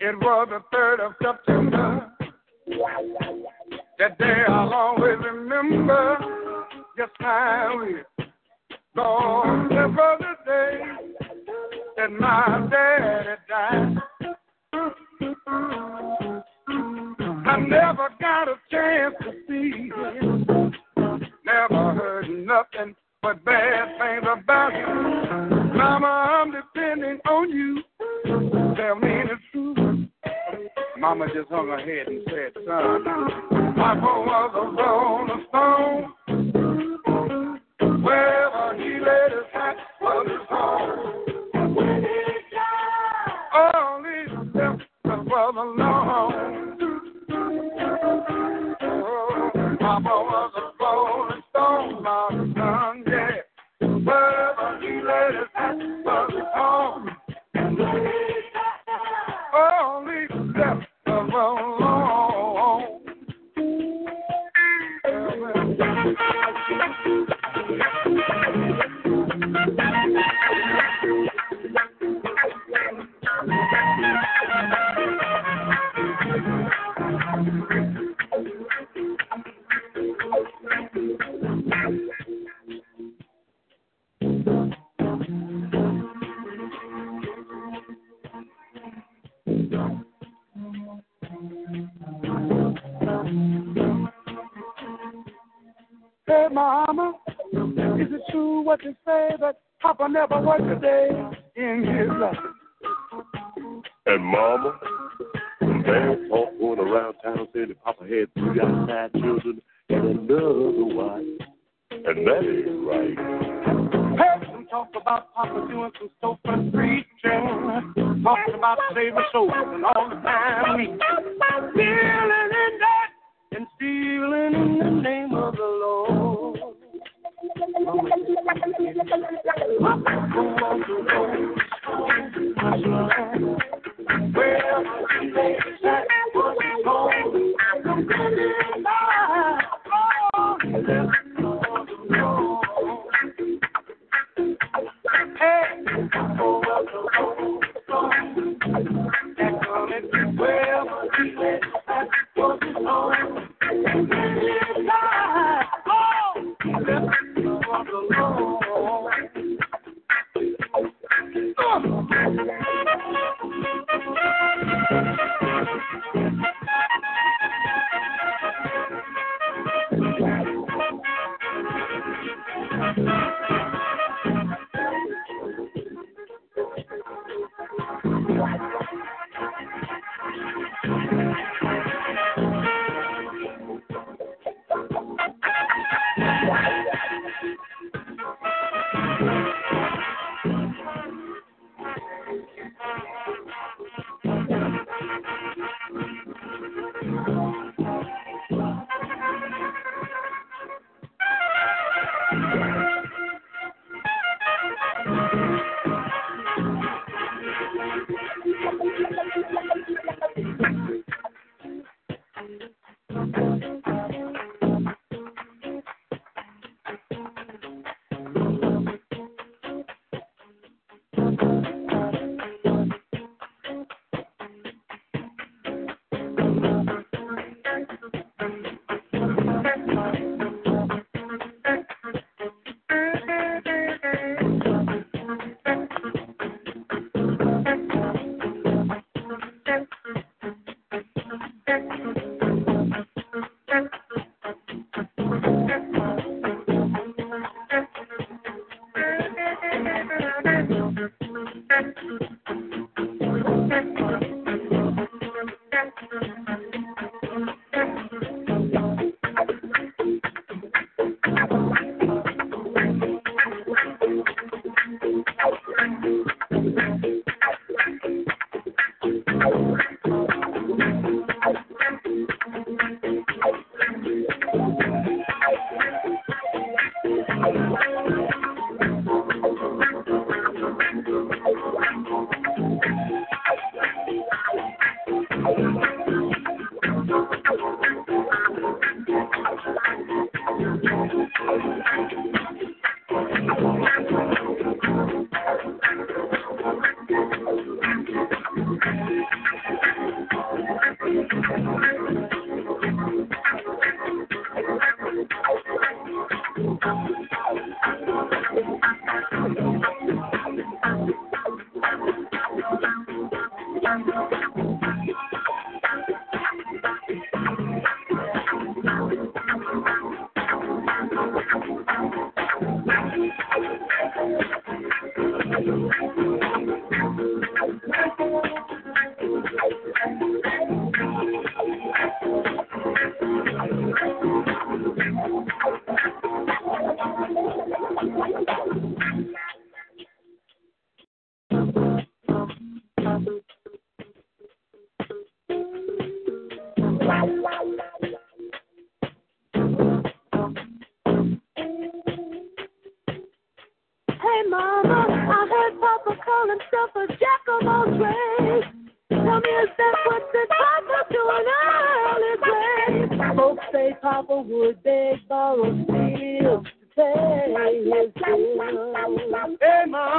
It was the 3rd of September. That day I'll always remember just how it Lord, that was the day that my daddy died. I never got a chance to see him. Never heard nothing but bad things about him. Mama, I'm depending on you. Mama just hung her head and said, son, Papa was a rolling stone. What you say that Papa never worked a day in his life? And Mama, man talk going around town saying that Papa had three outside children and another wife. And that ain't right. Heard some talk about Papa doing some sofa preaching, talking about saving souls and all the time. Stealing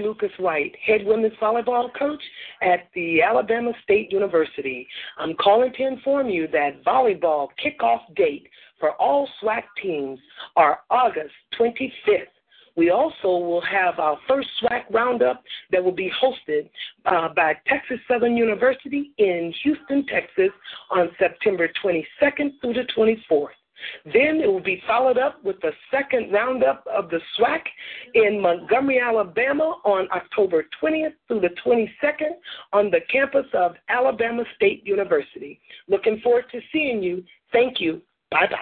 Lucas White, head women's volleyball coach at the Alabama State University. I'm calling to inform you that volleyball kickoff date for all SWAC teams are August 25th. We also will have our first SWAC roundup that will be hosted uh, by Texas Southern University in Houston, Texas on September 22nd through the 24th. Then it will be followed up with the second roundup of the SWAC in Montgomery, Alabama on October 20th through the 22nd on the campus of Alabama State University. Looking forward to seeing you. Thank you. Bye bye.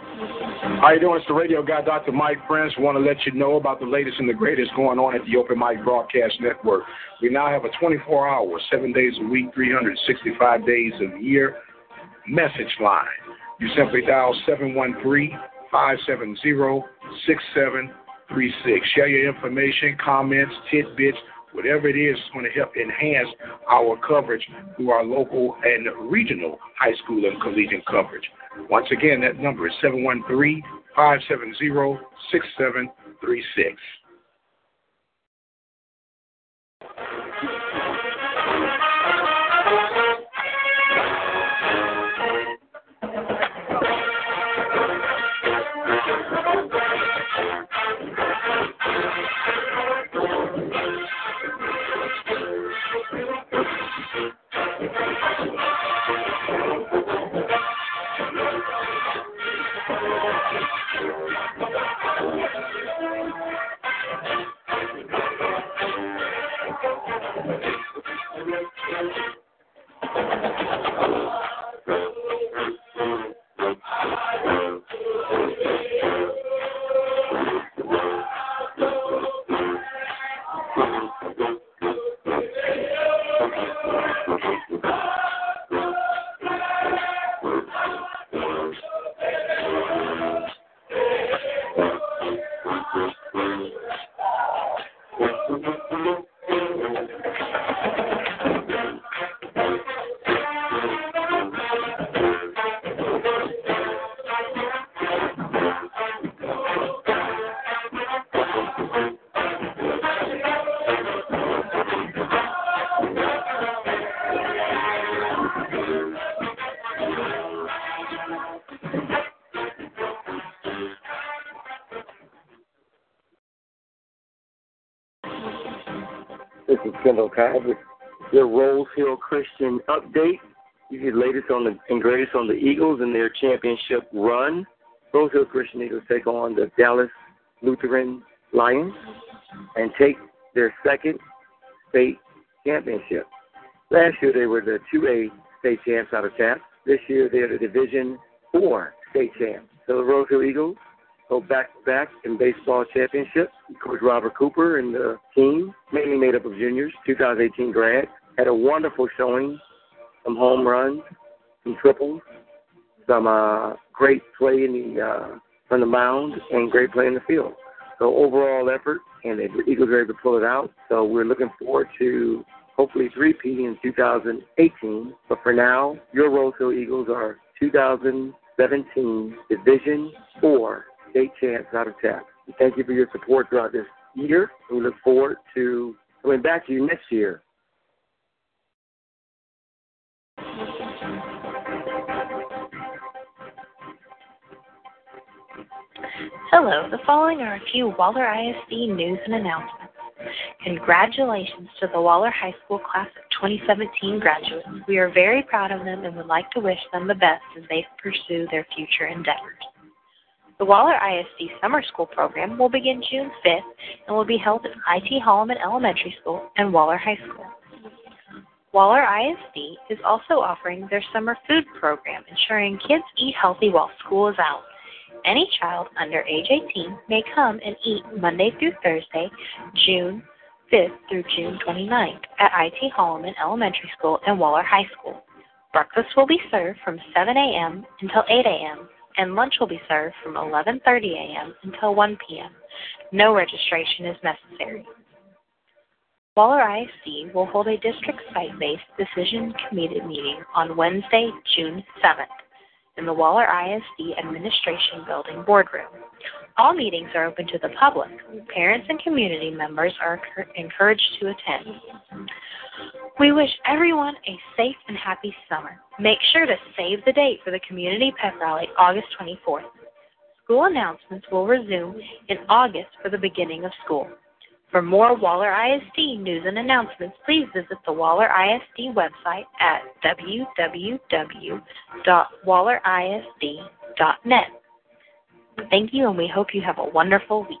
How you doing? It's the radio guy, Dr. Mike Prince. Want to let you know about the latest and the greatest going on at the Open Mic Broadcast Network. We now have a 24-hour, seven days a week, 365 days a year message line. You simply dial 713 570 6736. Share your information, comments, tidbits, whatever it is, is going to help enhance our coverage through our local and regional high school and collegiate coverage. Once again, that number is 713 570 6736. Thank you. Kendall Cobb with your Rose Hill Christian update. You get latest on the and greatest on the Eagles and their championship run. Rose Hill Christian Eagles take on the Dallas Lutheran Lions and take their second state championship. Last year they were the 2A state champs out of TAP. This year they're the Division 4 state champs. So the Rose Hill Eagles go back to back in baseball championships. Coach Robert Cooper and the team, mainly made up of juniors, 2018 grads, had a wonderful showing. Some home runs, some triples, some uh, great play in the uh, from the mound, and great play in the field. So overall effort, and the Eagles were able to pull it out. So we're looking forward to hopefully three-peating in 2018. But for now, your Rose Hill Eagles are 2017 Division Four State Chance Not a We thank you for your support throughout this year. We look forward to coming back to you next year. Hello, the following are a few Waller ISD news and announcements. Congratulations to the Waller High School Class of 2017 graduates. We are very proud of them and would like to wish them the best as they pursue their future endeavors. The Waller ISD Summer School program will begin June 5th and will be held at IT Holleman Elementary School and Waller High School. Waller ISD is also offering their summer food program, ensuring kids eat healthy while school is out. Any child under age 18 may come and eat Monday through Thursday, June 5th through June 29th at IT Holleman Elementary School and Waller High School. Breakfast will be served from 7 a.m. until 8 a.m. and lunch will be served from 11:30 a.m. until 1 p.m. No registration is necessary. Waller ISD will hold a district site-based decision committee meeting on Wednesday, June 7th in the Waller ISD Administration Building boardroom. All meetings are open to the public. Parents and community members are encouraged to attend. We wish everyone a safe and happy summer. Make sure to save the date for the Community Pep Rally August 24th. School announcements will resume in August for the beginning of school. For more Waller ISD news and announcements, please visit the Waller ISD website at www.wallerisd.net. Thank you, and we hope you have a wonderful week.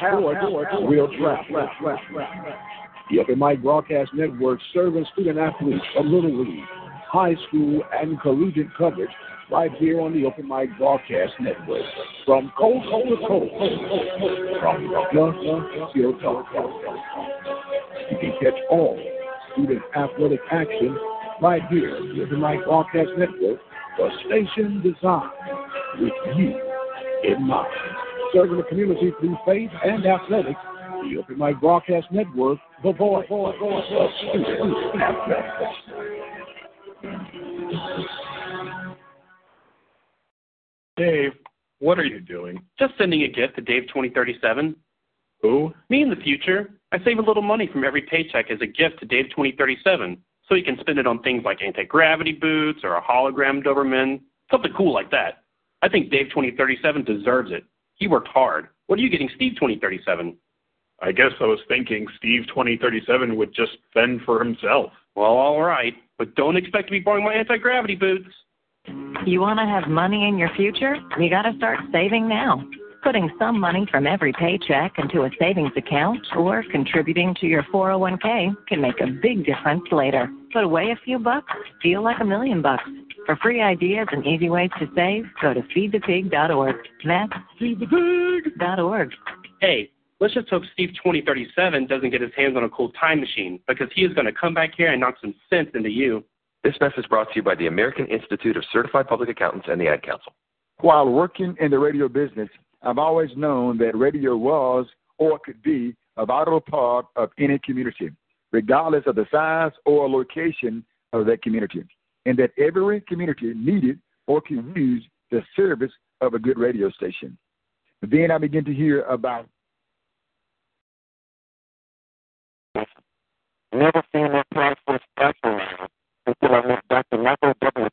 Sport, Real Trap. The Open Mic Broadcast Network serving student athletes from Little League, high school, and collegiate coverage right here on the Open Mic Broadcast Network. From coast to coast, from Augusta to Tulsa. You can catch all student athletic action right here on the Open Mic Broadcast Network, a station designed with you in mind serving the community through faith and athletics. The Open Mic Broadcast Network, the voice of student athletics. Dave, what are you doing? Just sending a gift to Dave 2037. Who? Me in the future. I save a little money from every paycheck as a gift to Dave 2037, so he can spend it on things like anti-gravity boots or a hologram Doberman, something cool like that. I think Dave 2037 deserves it. He worked hard. What are you getting Steve 2037? I guess I was thinking Steve 2037 would just fend for himself. Well, all right, but don't expect to be borrowing my anti-gravity boots. You want to have money in your future? You got to start saving now. Putting some money from every paycheck into a savings account or contributing to your 401k can make a big difference later. Put away a few bucks, feel like a million bucks. For free ideas and easy ways to save, go to feedthepig.org. That's feedthepig.org. Hey, let's just hope Steve 2037 doesn't get his hands on a cool time machine because he is going to come back here and knock some sense into you. This message brought to you by the American Institute of Certified Public Accountants and the Ad Council. While working in the radio business, I've always known that radio was or could be a vital part of any community, regardless of the size or location of that community, and that every community needed or could mm-hmm. use the service of a good radio station. Then I began to hear about Never seen that process actualized until I met Dr. Michael Douglas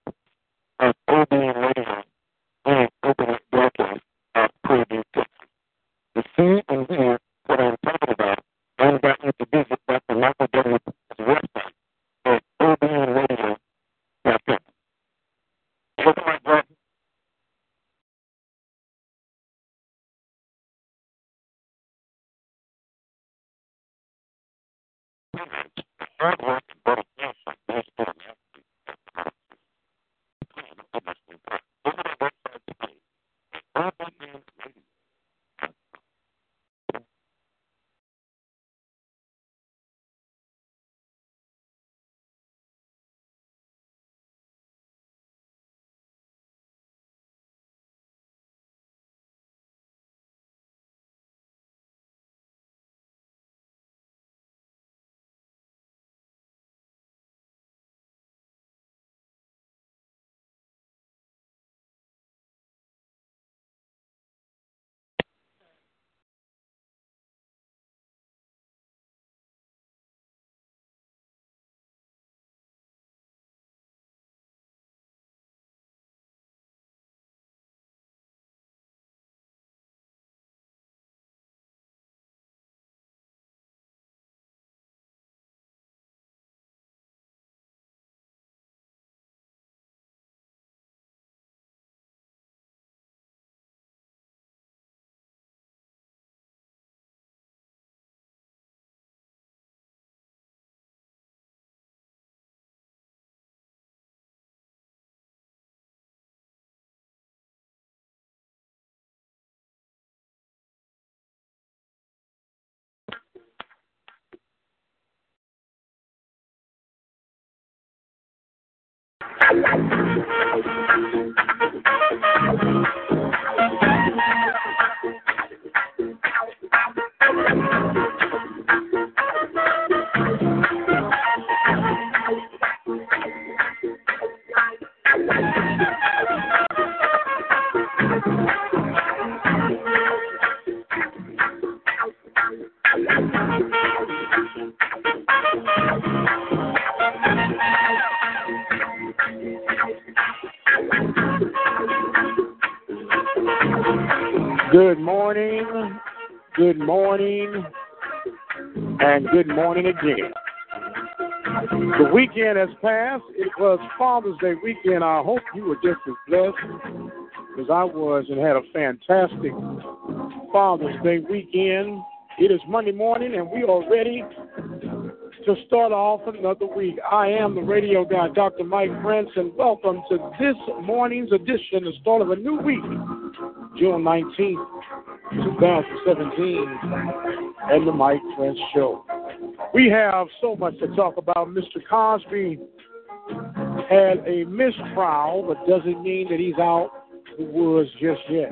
and good morning again. The weekend has passed. It was Father's Day weekend. I hope you were just as blessed as I was and had a fantastic Father's Day weekend. It is Monday morning, and we are ready to start off another week. I am the radio guy, Dr. Mike Prince, and welcome to this morning's edition, the start of a new week, June 19th, 2017, and the Mike Prince Show. We have so much to talk about. Mr. Cosby had a mistrial, but doesn't mean that he's out the woods just yet.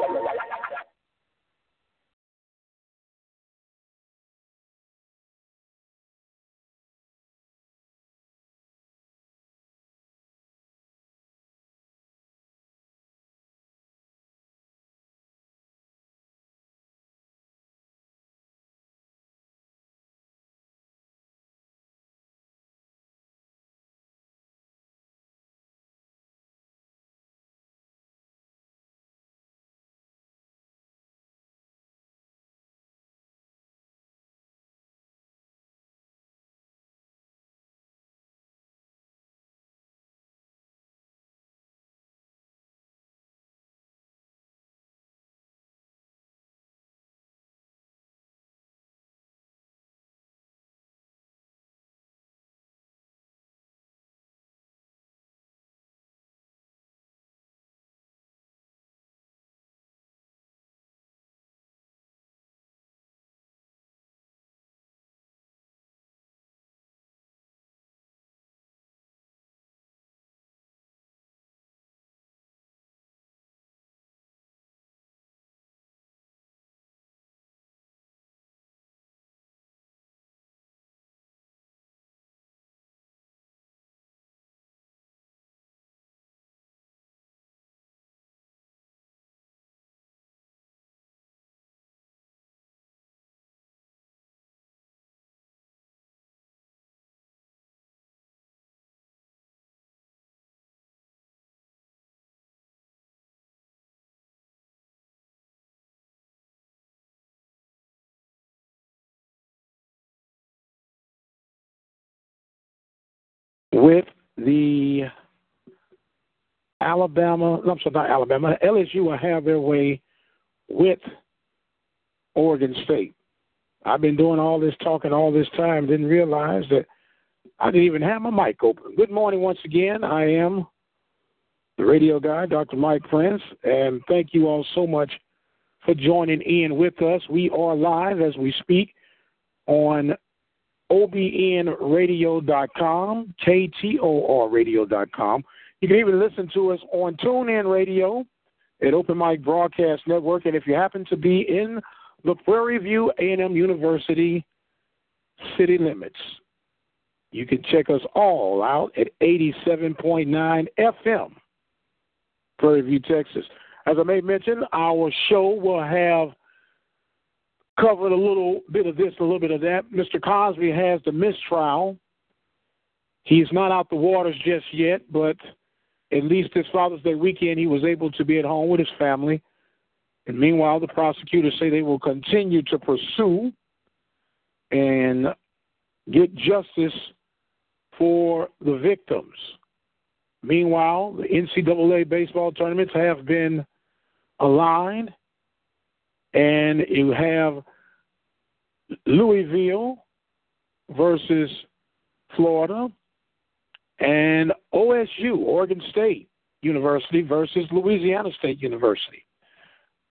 with the Alabama, no, I'm sorry, not Alabama, LSU will have their way with Oregon State. I've been doing all this talking all this time, didn't realize that I didn't even have my mic open. Good morning once again. I am the radio guy, Dr. Mike Prince, and thank you all so much for joining in with us. We are live as we speak on obnradio.com, K-T-O-R radio.com. You can even listen to us on TuneIn Radio at Open Mic Broadcast Network. And if you happen to be in the Prairie View A&M University city limits, you can check us all out at 87.9 FM, Prairie View, Texas. As I may mention, our show will have covered a little bit of this, a little bit of that. Mr. Cosby has the mistrial. He's not out the waters just yet, but at least this Father's Day weekend, he was able to be at home with his family. And meanwhile, the prosecutors say they will continue to pursue and get justice for the victims. Meanwhile, the NCAA baseball tournaments have been aligned and you have Louisville versus Florida and OSU, Oregon State, University versus Louisiana State University.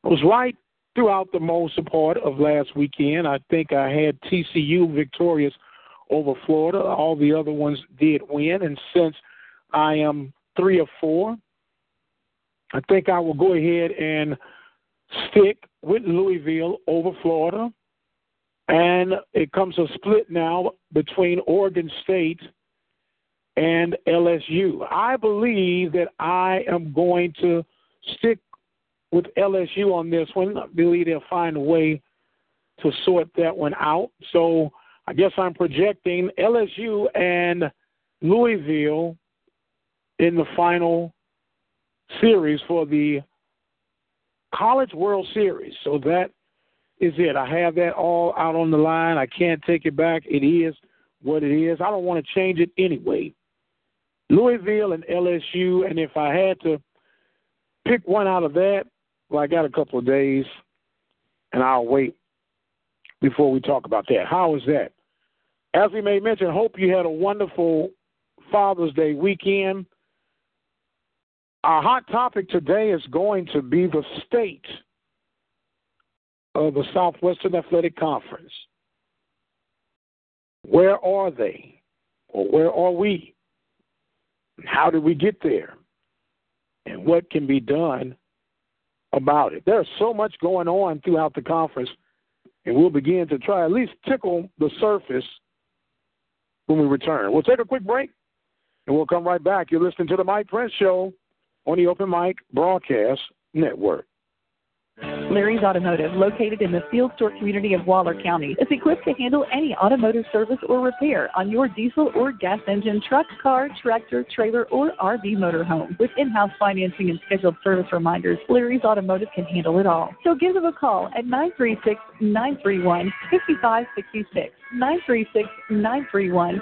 I was right throughout the most part of last weekend. I think I had TCU victorious over Florida. All the other ones did win, and since I am three or four, I think I will go ahead and stick with Louisville over Florida. And it comes a split now between Oregon State and LSU. I believe that I am going to stick with LSU on this one. I believe they'll find a way to sort that one out. So I guess I'm projecting LSU and Louisville in the final series for the College World Series. So that is it. I have that all out on the line. I can't take it back. It is what it is. I don't want to change it anyway. Louisville and LSU, and if I had to pick one out of that, well, I got a couple of days, and I'll wait before we talk about that. How is that? As we may mention, hope you had a wonderful Father's Day weekend. Our hot topic today is going to be the state of the Southwestern Athletic Conference. Where are they? Or where are we? How did we get there? And what can be done about it? There's so much going on throughout the conference, and we'll begin to try at least tickle the surface when we return. We'll take a quick break, and we'll come right back. You're listening to the Mike Prince Show on the Open Mic Broadcast Network. Larry's Automotive, located in the Field Store community of Waller County, is equipped to handle any automotive service or repair on your diesel or gas engine, truck, car, tractor, trailer, or RV motorhome. With in-house financing and scheduled service reminders, Larry's Automotive can handle it all. So give them a call at 936-931-5566. 936-931-5566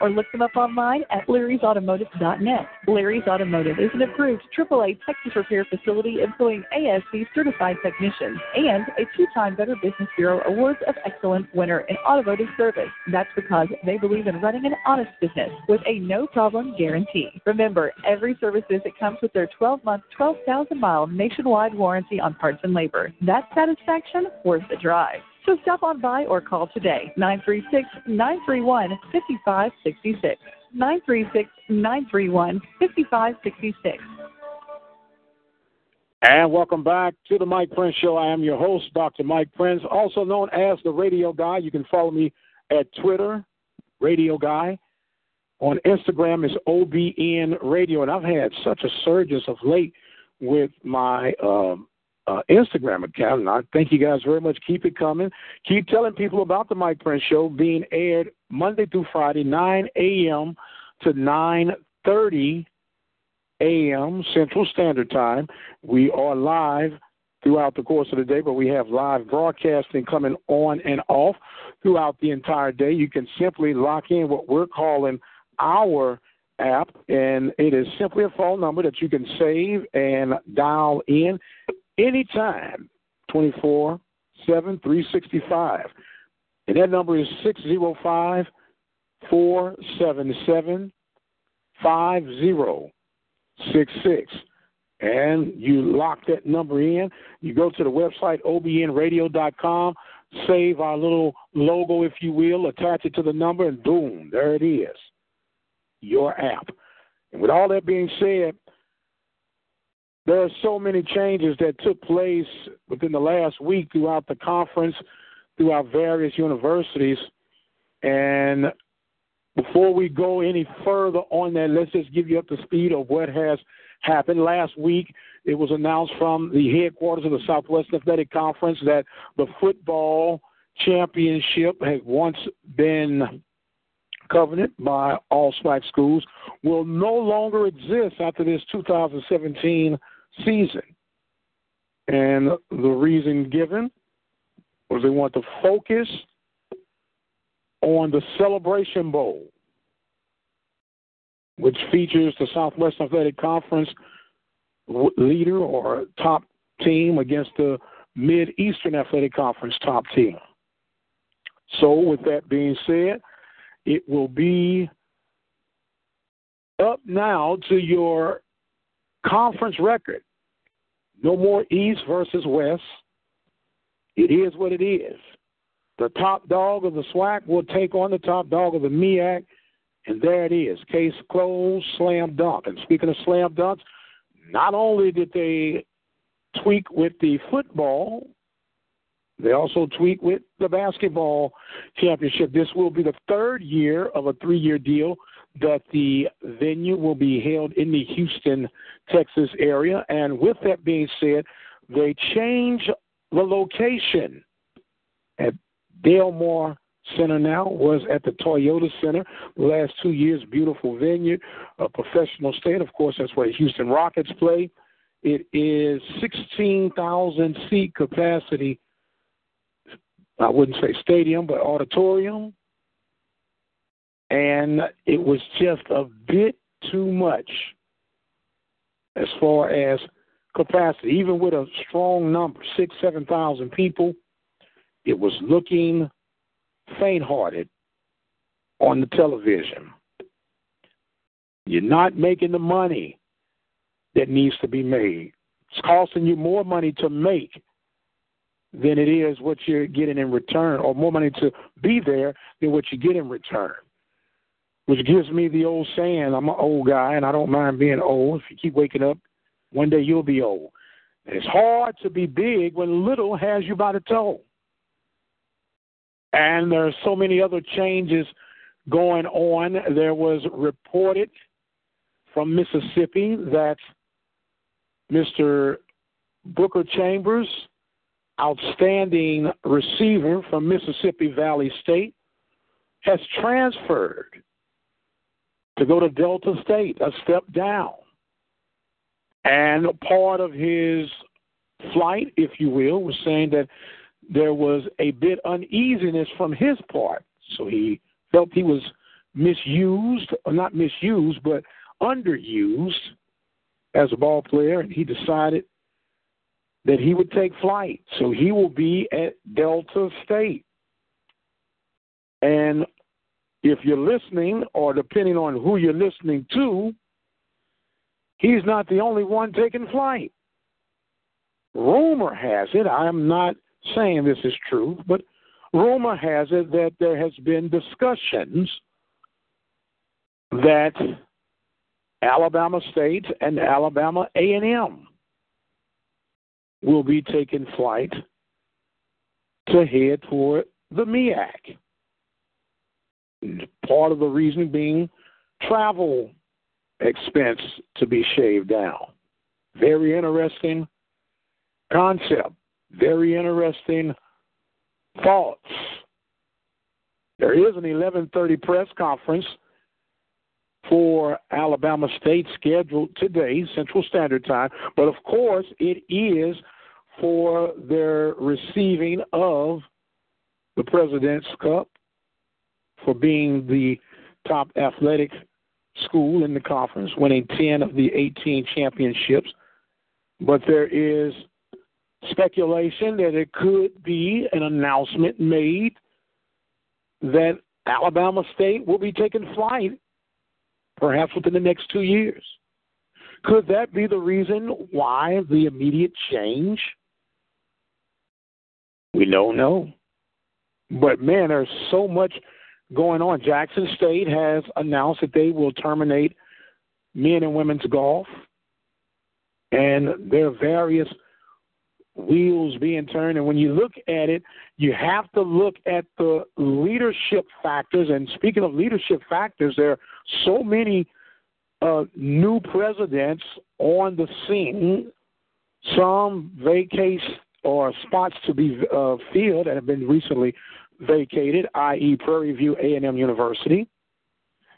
or look them up online at larrysautomotive.net. Larry's Automotive is an approved AAA Texas repair facility employing ASE certified technicians and a two-time Better Business Bureau Awards of Excellence winner in automotive service. That's because they believe in running an honest business with a no-problem guarantee. Remember, every service visit comes with their 12-month, 12,000-mile nationwide warranty on parts and labor. That satisfaction worth the drive. So stop on by or call today, 936 931 5566. 936 931 5566. And welcome back to the Mike Prince Show. I am your host, Dr. Mike Prince, also known as the Radio Guy. You can follow me at Twitter, Radio Guy. On Instagram is OBN Radio. And I've had such a surge of late with my um, uh, Instagram account. And I thank you guys very much. Keep it coming. Keep telling people about the Mike Prince Show being aired Monday through Friday, 9 a.m. to 9:30 a.m. Central Standard Time. We are live throughout the course of the day, but we have live broadcasting coming on and off throughout the entire day. You can simply lock in what we're calling our app, and it is simply a phone number that you can save and dial in anytime, 24 7, 365. And that number is 605 477 5066. And you lock that number in. You go to the website, obnradio.com, save our little logo, if you will, attach it to the number, and boom, there it is your app. And with all that being said, there are so many changes that took place within the last week throughout the conference, throughout various universities. And before we go any further on that, let's just give you up to speed of what has happened. Last week, it was announced from the headquarters of the Southwest Athletic Conference that the football championship had once been covenant by all SWAC schools will no longer exist after this 2017 season. And the reason given was they want to focus on the Celebration Bowl, which features the Southwest Athletic Conference leader or top team against the Mid Eastern Athletic Conference top team. So, with that being said, it will be up now to your conference record. No more East versus West. It is what it is. The top dog of the SWAC will take on the top dog of the MEAC, and there it is. Case closed, slam dunk. And speaking of slam dunks, not only did they tweak with the football, they also tweak with the basketball championship. This will be the third year of a three year deal that the venue will be held in the Houston, Texas area. And with that being said, they change the location at Delmar Center now was at the Toyota Center the last two years. Beautiful venue, a professional state. Of course, that's where the Houston Rockets play. It is 16,000 seat capacity. I wouldn't say stadium, but auditorium. And it was just a bit too much as far as capacity. Even with a strong number, six, 7,000 people, it was looking faint hearted on the television. You're not making the money that needs to be made. It's costing you more money to make than it is what you're getting in return, or more money to be there than what you get in return. Which gives me the old saying I'm an old guy and I don't mind being old. If you keep waking up, one day you'll be old. And it's hard to be big when little has you by the toe. And there are so many other changes going on. There was reported from Mississippi that Mr. Booker Chambers, outstanding receiver from Mississippi Valley State, has transferred to go to Delta State, a step down. And part of his flight, if you will, was saying that there was a bit uneasiness from his part. So he felt he was misused, or not misused, but underused as a ball player, and he decided that he would take flight. So he will be at Delta State. And if you're listening, or depending on who you're listening to, he's not the only one taking flight. Rumor has it, I'm not saying this is true, but rumor has it that there has been discussions that Alabama State and Alabama A&M will be taking flight to head toward the MEAC. Part of the reason being travel expense to be shaved down. Very interesting concept. Very interesting thoughts. There is an 11:30 press conference for Alabama State scheduled today, Central Standard Time, but of course it is for their receiving of the President's Cup for being the top athletic school in the conference, winning 10 of the 18 championships. But there is speculation that it could be an announcement made that Alabama State will be taking flight perhaps within the next two years. Could that be the reason why the immediate change? We don't know. But man, there's so much going on. Jackson State has announced that they will terminate men and women's golf. And there are various wheels being turned. And when you look at it, you have to look at the leadership factors. And speaking of leadership factors, there are so many uh, new presidents on the scene. Some vacate or spots to be uh, filled that have been recently vacated, i.e., Prairie View A&M University.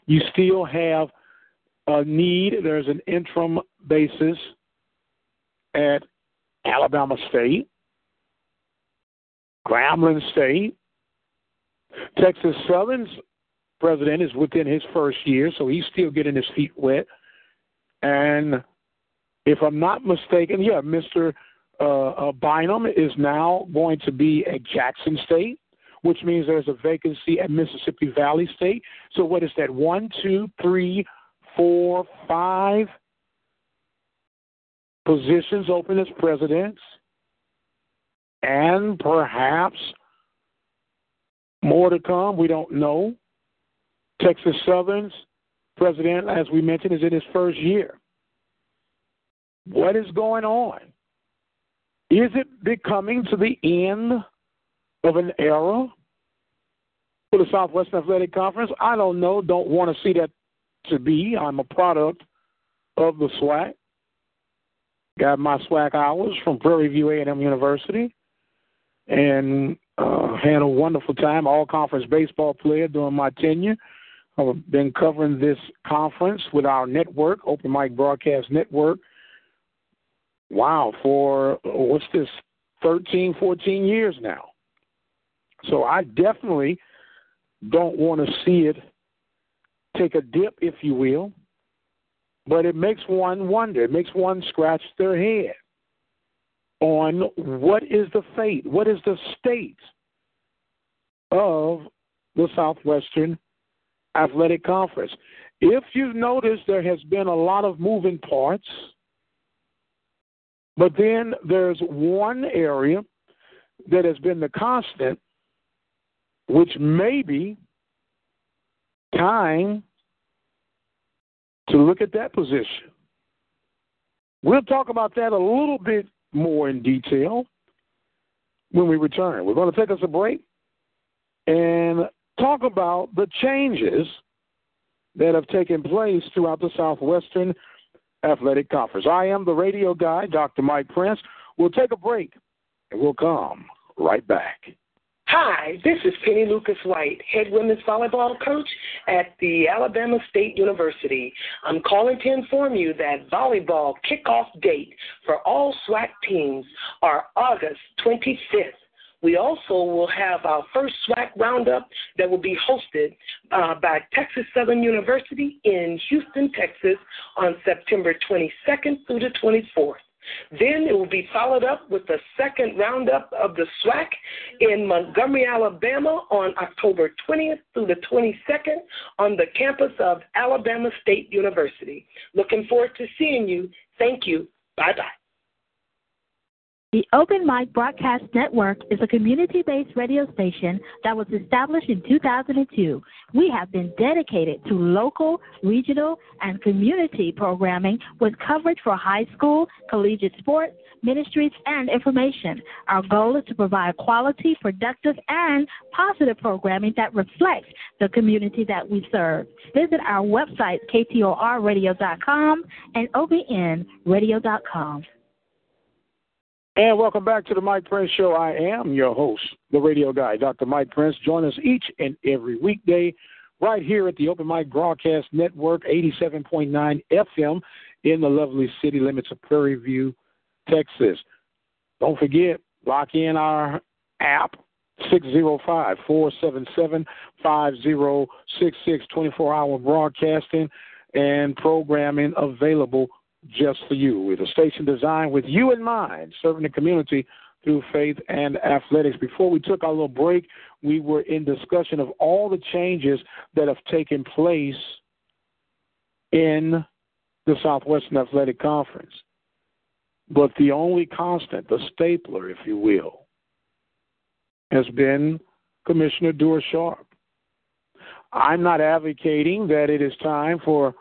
You still have a need. There's an interim basis at Alabama State, Grambling State. Texas Southern's president is within his first year, so he's still getting his feet wet. And if I'm not mistaken, yeah, Mr. Uh, uh, Bynum is now going to be at Jackson State, which means there's a vacancy at Mississippi Valley State. So what is that? One, two, three, four, five positions open as presidents, and perhaps more to come. We don't know. Texas Southern's president, as we mentioned, is in his first year. What is going on? Is it becoming to the end of an era for the Southwestern Athletic Conference? I don't know. Don't want to see that to be. I'm a product of the SWAC. Got my SWAC hours from Prairie View A&M University, and uh, had a wonderful time. All conference baseball player during my tenure. I've been covering this conference with our network, Open Mic Broadcast Network. Wow, for what's this, 13, 14 years now. So I definitely don't want to see it take a dip, if you will. But it makes one wonder. It makes one scratch their head on what is the fate, what is the state of the Southwestern Athletic Conference. If you've noticed, there has been a lot of moving parts, but then there's one area that has been the constant, which may be time to look at that position. We'll talk about that a little bit more in detail when we return. We're going to take us a break and talk about the changes that have taken place throughout the Southwestern Athletic Conference. I am the radio guy, Dr. Mike Prince. We'll take a break and we'll come right back. Hi, this is Penny Lucas White, head women's volleyball coach at the Alabama State University. I'm calling to inform you that volleyball kickoff date for all SWAC teams are August 25th. We also will have our first SWAC roundup that will be hosted uh, by Texas Southern University in Houston, Texas on September 22nd through the 24th. Then it will be followed up with the second roundup of the SWAC in Montgomery, Alabama on October 20th through the 22nd on the campus of Alabama State University. Looking forward to seeing you. Thank you. Bye bye. The Open Mic Broadcast Network is a community based radio station that was established in 2002. We have been dedicated to local, regional, and community programming with coverage for high school, collegiate sports, ministries, and information. Our goal is to provide quality, productive, and positive programming that reflects the community that we serve. Visit our website, ktorradio.com and obnradio.com. And welcome back to the Mike Prince Show. I am your host, the radio guy, Dr. Mike Prince. Join us each and every weekday right here at the Open Mic Broadcast Network, 87.9 FM in the lovely city limits of Prairie View, Texas. Don't forget, lock in our app, 605 477 5066, 24 hour broadcasting and programming available just for you. With a station designed with you in mind, serving the community through faith and athletics. Before we took our little break, we were in discussion of all the changes that have taken place in the Southwestern Athletic Conference. But the only constant, the stapler, if you will, has been Commissioner Duer Sharp. I'm not advocating that it is time for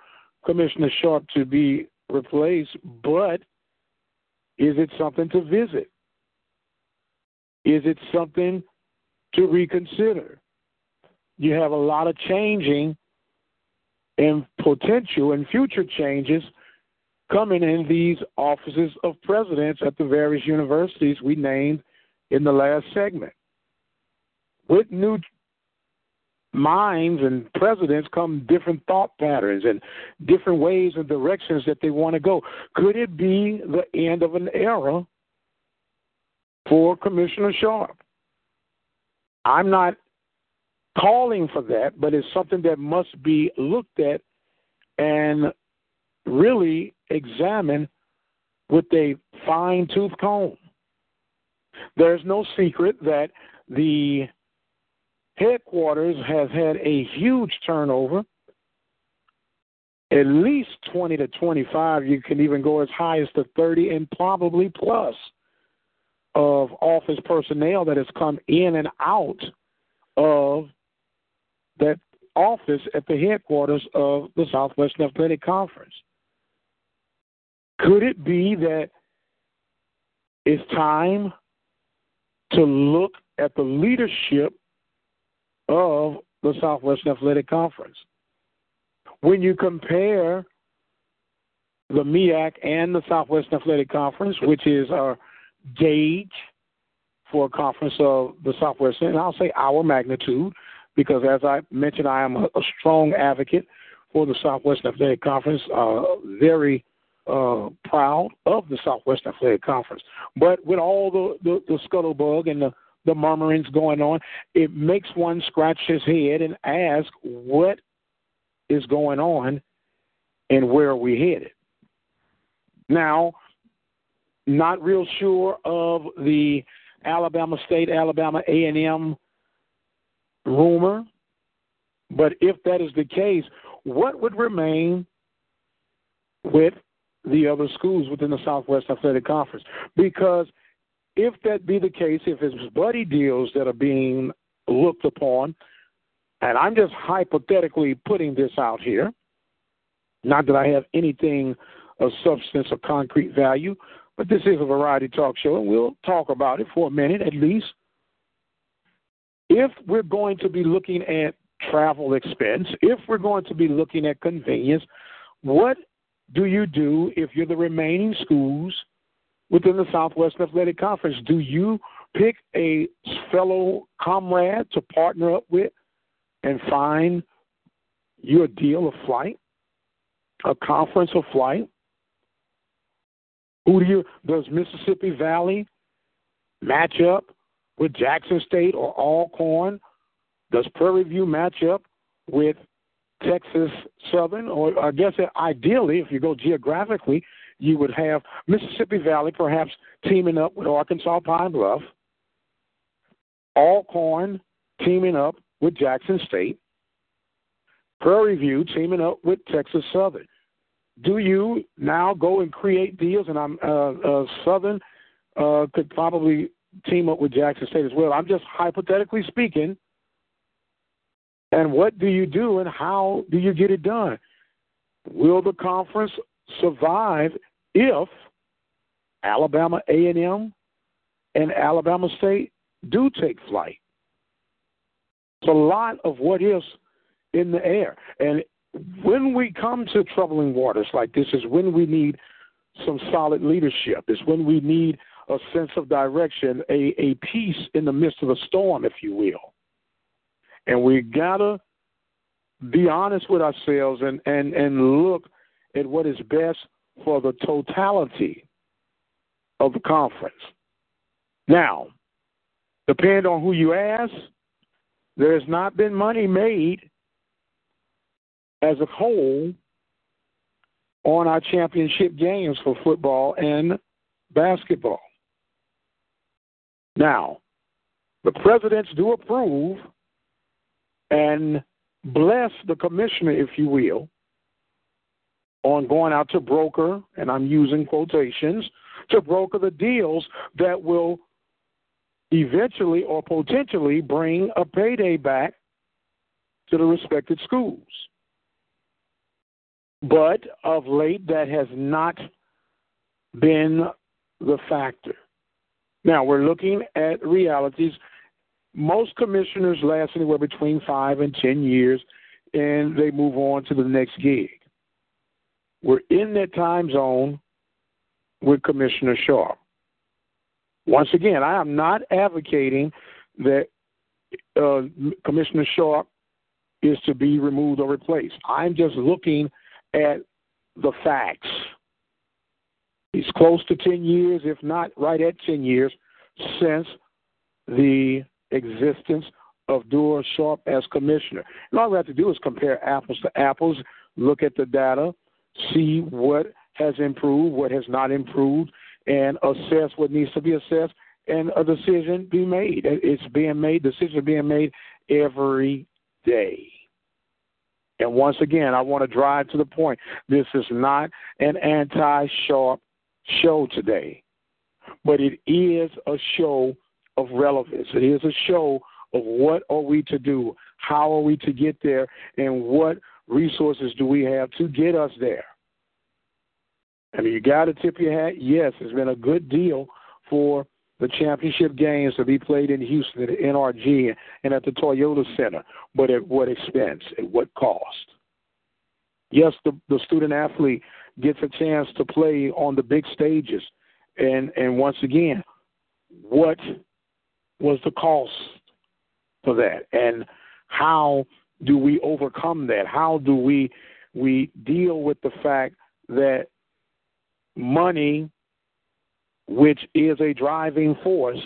Commissioner Sharp to be replace, but is it something to visit? Is it something to reconsider? You have a lot of changing and potential and future changes coming in these offices of presidents at the various universities we named in the last segment. With new minds and presidents come different thought patterns and different ways and directions that they want to go. Could it be the end of an era for Commissioner Sharp? I'm not calling for that, but it's something that must be looked at and really examined with a fine tooth comb. There's no secret that the headquarters has had a huge turnover at least 20 to 25. You can even go as high as to 30 and probably plus of office personnel that has come in and out of that office at the headquarters of the Southwestern Athletic Conference. Could it be that it's time to look at the leadership of the Southwestern Athletic Conference? When you compare the MEAC and the Southwestern Athletic Conference, which is our gauge for a conference of the Southwestern, and I'll say our magnitude, because as I mentioned, I am a, a strong advocate for the Southwestern Athletic Conference, uh, very uh, proud of the Southwestern Athletic Conference. But with all the, the, the scuttlebug and the, the murmurings going on, it makes one scratch his head and ask what is going on and where are we headed. Now, not real sure of the Alabama State, Alabama A&M rumor, but if that is the case, what would remain with the other schools within the Southwest Athletic Conference? Because if that be the case, if it's buddy deals that are being looked upon, and I'm just hypothetically putting this out here, not that I have anything of substance or concrete value, but this is a variety talk show, and we'll talk about it for a minute at least. If we're going to be looking at travel expense, if we're going to be looking at convenience, what do you do if you're the remaining schools within the Southwest Athletic Conference? Do you pick a fellow comrade to partner up with and find your deal of flight, a conference of flight? Who do you does Mississippi Valley match up with Jackson State or Alcorn? Does Prairie View match up with Texas Southern? Or I guess ideally, if you go geographically, you would have Mississippi Valley perhaps teaming up with Arkansas Pine Bluff, Alcorn teaming up with Jackson State, Prairie View teaming up with Texas Southern do you now go and create deals? And I'm uh, uh, Southern uh, could probably team up with Jackson State as well. I'm just hypothetically speaking. And what do you do, and how do you get it done? Will the conference survive if Alabama A&M and Alabama State do take flight? It's a lot of what is in the air, and when we come to troubling waters like this is when we need some solid leadership. It's when we need a sense of direction, a, a peace in the midst of a storm, if you will. And we gotta be honest with ourselves and, and, and look at what is best for the totality of the conference. Now, depend on who you ask, there has not been money made as a whole on our championship games for football and basketball. Now, the presidents do approve and bless the commissioner, if you will, on going out to broker, and I'm using quotations, to broker the deals that will eventually or potentially bring a payday back to the respected schools. But of late, that has not been the factor. Now, we're looking at realities. Most commissioners last anywhere between five and 10 years, and they move on to the next gig. We're in that time zone with Commissioner Sharp. Once again, I am not advocating that uh, Commissioner Sharp is to be removed or replaced. I'm just looking at the facts. He's close to 10 years, if not right at 10 years, since the existence of Duer Sharp as commissioner. And all we have to do is compare apples to apples, look at the data, see what has improved, what has not improved, and assess what needs to be assessed, and a decision be made. It's being made, decisions being made every day. And once again, I want to drive to the point. This is not an anti sharp show today, but it is a show of relevance. It is a show of what are we to do, how are we to get there, and what resources do we have to get us there. I mean, you got to tip your hat. Yes, it's been a good deal for the championship games to be played in Houston at the NRG and at the Toyota Center, but at what expense? At what cost? Yes, the, the student athlete gets a chance to play on the big stages. And and once again, what was the cost for that? And how do we overcome that? How do we we deal with the fact that money, which is a driving force,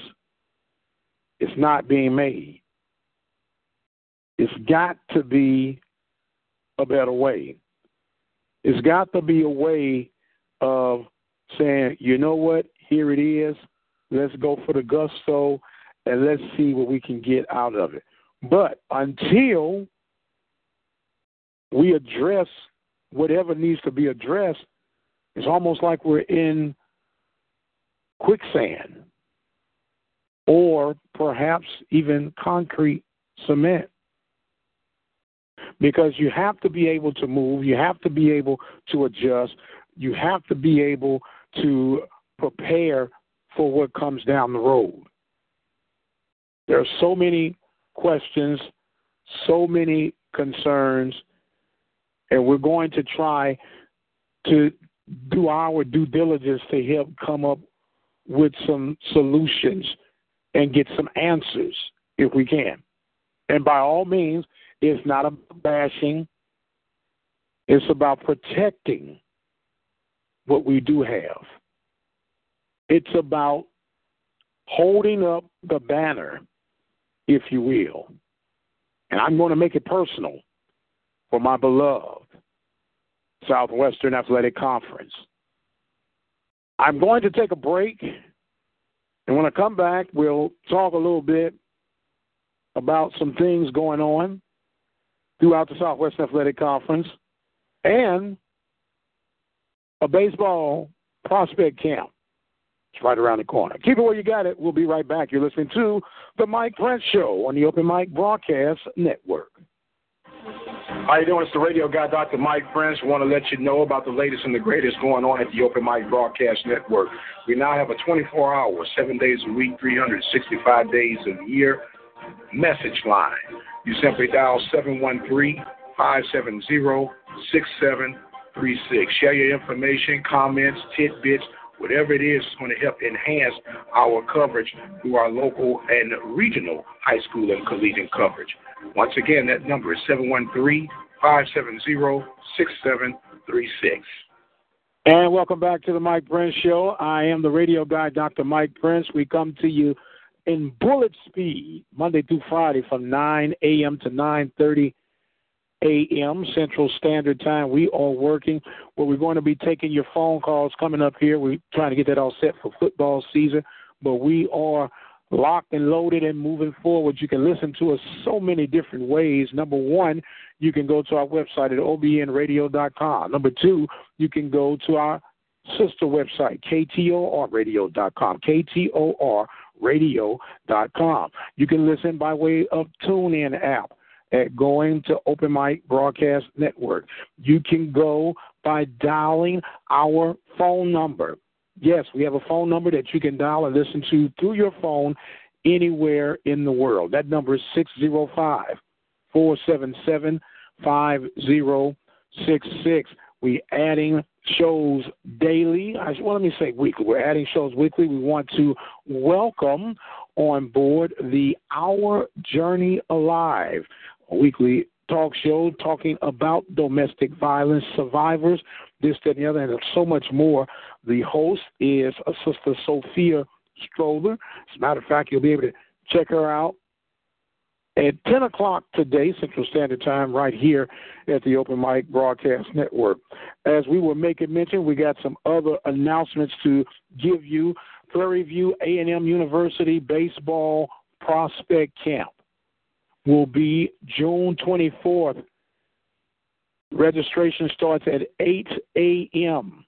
is not being made? It's got to be a better way. It's got to be a way of saying, you know what, here it is. Let's go for the gusto and let's see what we can get out of it. But until we address whatever needs to be addressed, it's almost like we're in quicksand or perhaps even concrete cement. Because you have to be able to move, you have to be able to adjust, you have to be able to prepare for what comes down the road. There are so many questions, so many concerns, and we're going to try to do our due diligence to help come up with some solutions and get some answers if we can. And by all means, it's not about bashing, it's about protecting what we do have. It's about holding up the banner, if you will. And I'm going to make it personal for my beloved Southwestern Athletic Conference. I'm going to take a break. And when I come back, we'll talk a little bit about some things going on throughout the Southwestern Athletic Conference and a baseball prospect camp. It's right around the corner. Keep it where you got it. We'll be right back. You're listening to The Mike Prince Show on the Open Mic Broadcast Network. How you doing? It's the radio guy, Dr. Mike Prince. Want to let you know about the latest and the greatest going on at the Open Mic Broadcast Network. We now have a 24-hour, seven days a week, 365 days a year message line. You simply dial 713-570-6736. Share your information, comments, tidbits, whatever it is is going to help enhance our coverage through our local and regional high school and collegiate coverage. Once again, that number is 713 570 6736. And welcome back to the Mike Prince Show. I am the radio guy, Dr. Mike Prince. We come to you in bullet speed, Monday through Friday from 9 a.m. to 9.30 a.m. Central Standard Time. We are working we're going to be taking your phone calls coming up here. We're trying to get that all set for football season, but we are locked and loaded and moving forward. You can listen to us so many different ways. Number one, you can go to our website at obnradio.com. Number two, you can go to our sister website, ktorradio.com, ktorradio.com. You can listen by way of TuneIn app at going to Open Mic Broadcast Network. You can go by dialing our phone number. Yes, we have a phone number that you can dial and listen to through your phone anywhere in the world. That number is 605 477 5066. We're adding shows daily. I, well, let me say weekly. We're adding shows weekly. We want to welcome on board the Our Journey Alive, weekly talk show talking about domestic violence survivors, this, that, and the other, and so much more. The host is Sister Sophia Stroller. As a matter of fact, you'll be able to check her out at 10 o'clock today, Central Standard Time, right here at the Open Mic Broadcast Network. As we were making mention, we got some other announcements to give you. Prairie View A&M University Baseball Prospect Camp will be June 24th Registration starts at 8 a.m.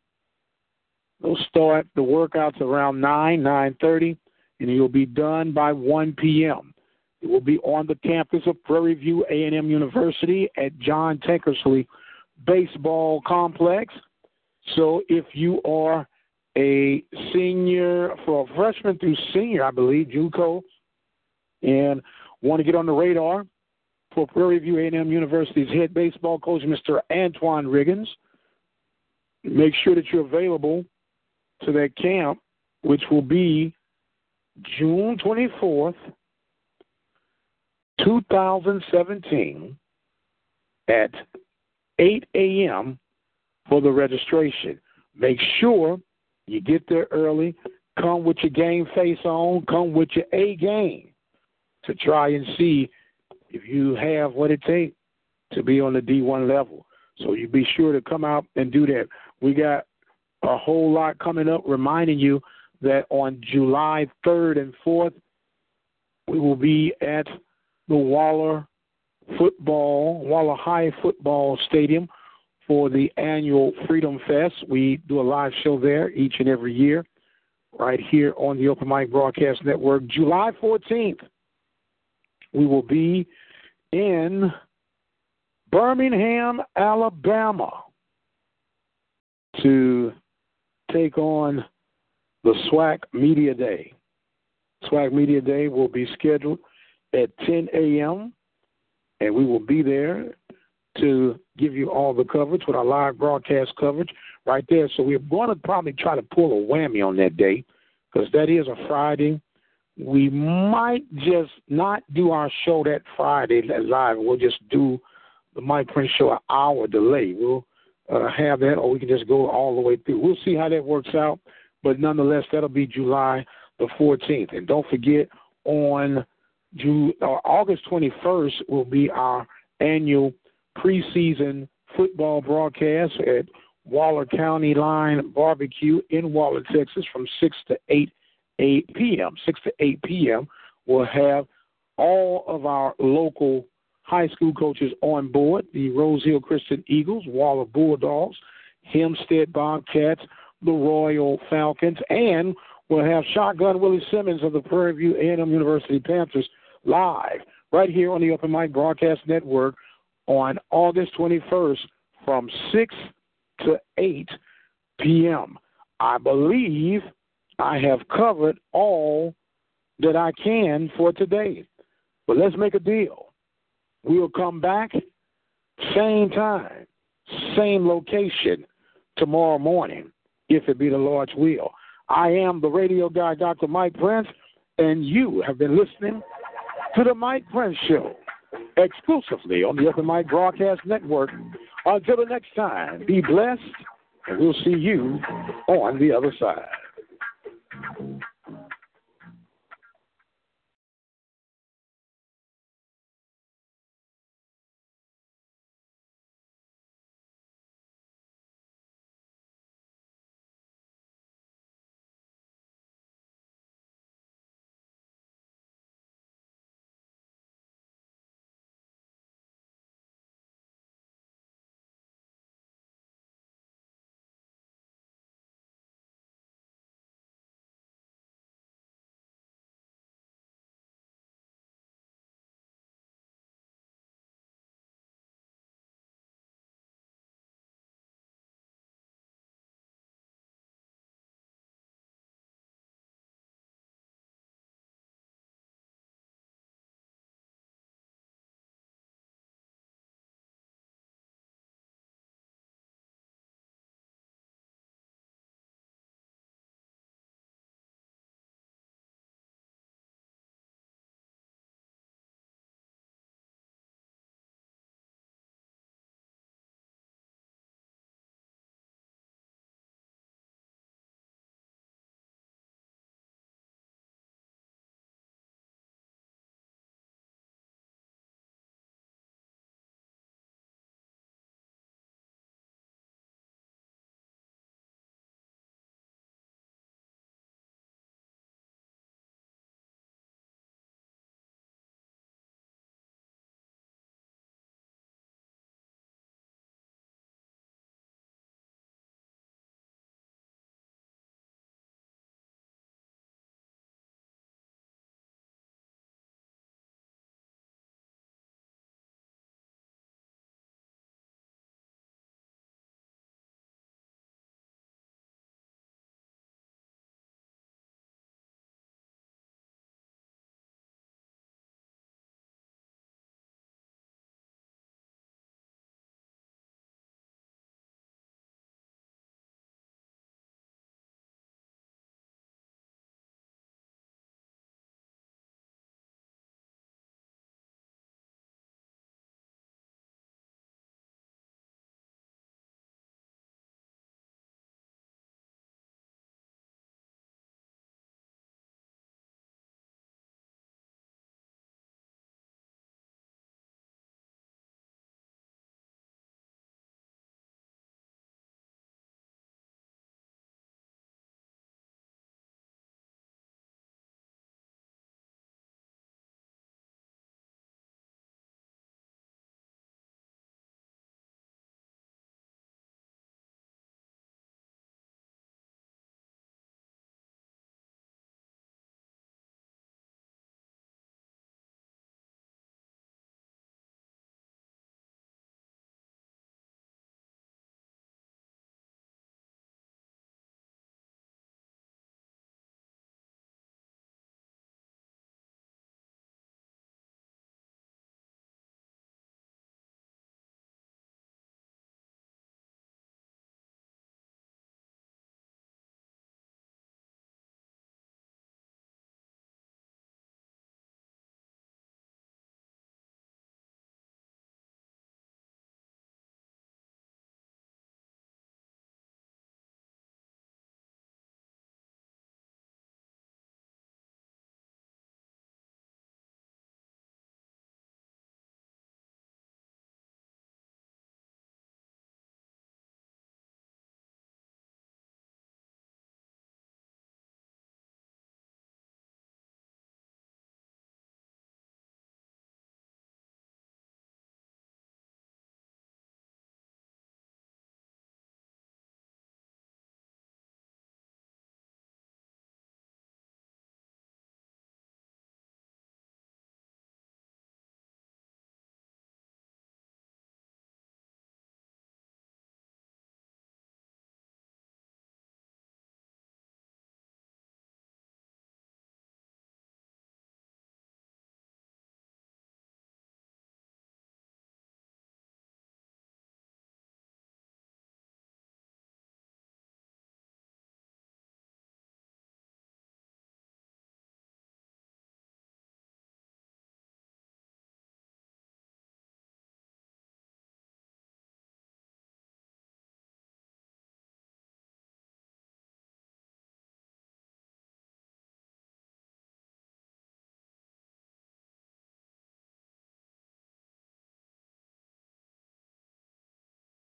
They'll start the workouts around 9, 9.30, and you'll be done by 1 p.m. It will be on the campus of Prairie View A&M University at John Tankersley Baseball Complex. So if you are a senior, for a freshman through senior, I believe, JUCO, and want to get on the radar for Prairie View A&M University's head baseball coach, Mr. Auntwan Riggins, make sure that you're available to that camp, which will be June 24th, 2017 at 8 a.m. for the registration. Make sure you get there early. Come with your game face on. Come with your A game to try and see if you have what it takes to be on the D1 level. So you be sure to come out and do that. We got a whole lot coming up reminding you that on July 3rd and 4th, we will be at the Waller football, Waller High football stadium for the annual Freedom Fest. We do a live show there each and every year, right here on the Open Mic Broadcast Network. July 14th, we will be in Birmingham, Alabama to take on the SWAC Media Day. SWAC Media Day will be scheduled at 10 a.m., and we will be there to give you all the coverage with our live broadcast coverage right there. So we're going to probably try to pull a whammy on that day because that is a Friday. We might just not do our show that Friday live. We'll just do the Mike Prince show an hour delay. We'll uh, have that, or we can just go all the way through. We'll see how that works out. But nonetheless, that'll be July the 14th. And don't forget, on uh, August 21st will be our annual preseason football broadcast at Waller County Line Barbecue in Waller, Texas, from 6 to 8, 8 p.m. 6 to 8 p.m. We'll have all of our local high school coaches on board the Rose Hill Christian Eagles, Waller Bulldogs, Hempstead Bobcats, the Royal Falcons, and we'll have Shotgun Willie Simmons of the Prairie View A&M University Panthers live right here on the Open Mic Broadcast Network on August 21st from 6 to 8 p.m. I believe I have covered all that I can for today. But let's make a deal. We'll come back same time, same location tomorrow morning, if it be the Lord's will. I am the radio guy, Dr. Mike Prince, and you have been listening to the Mike Prince Show exclusively on the Open Mic Broadcast Network. Until the next time, be blessed, and we'll see you on the other side.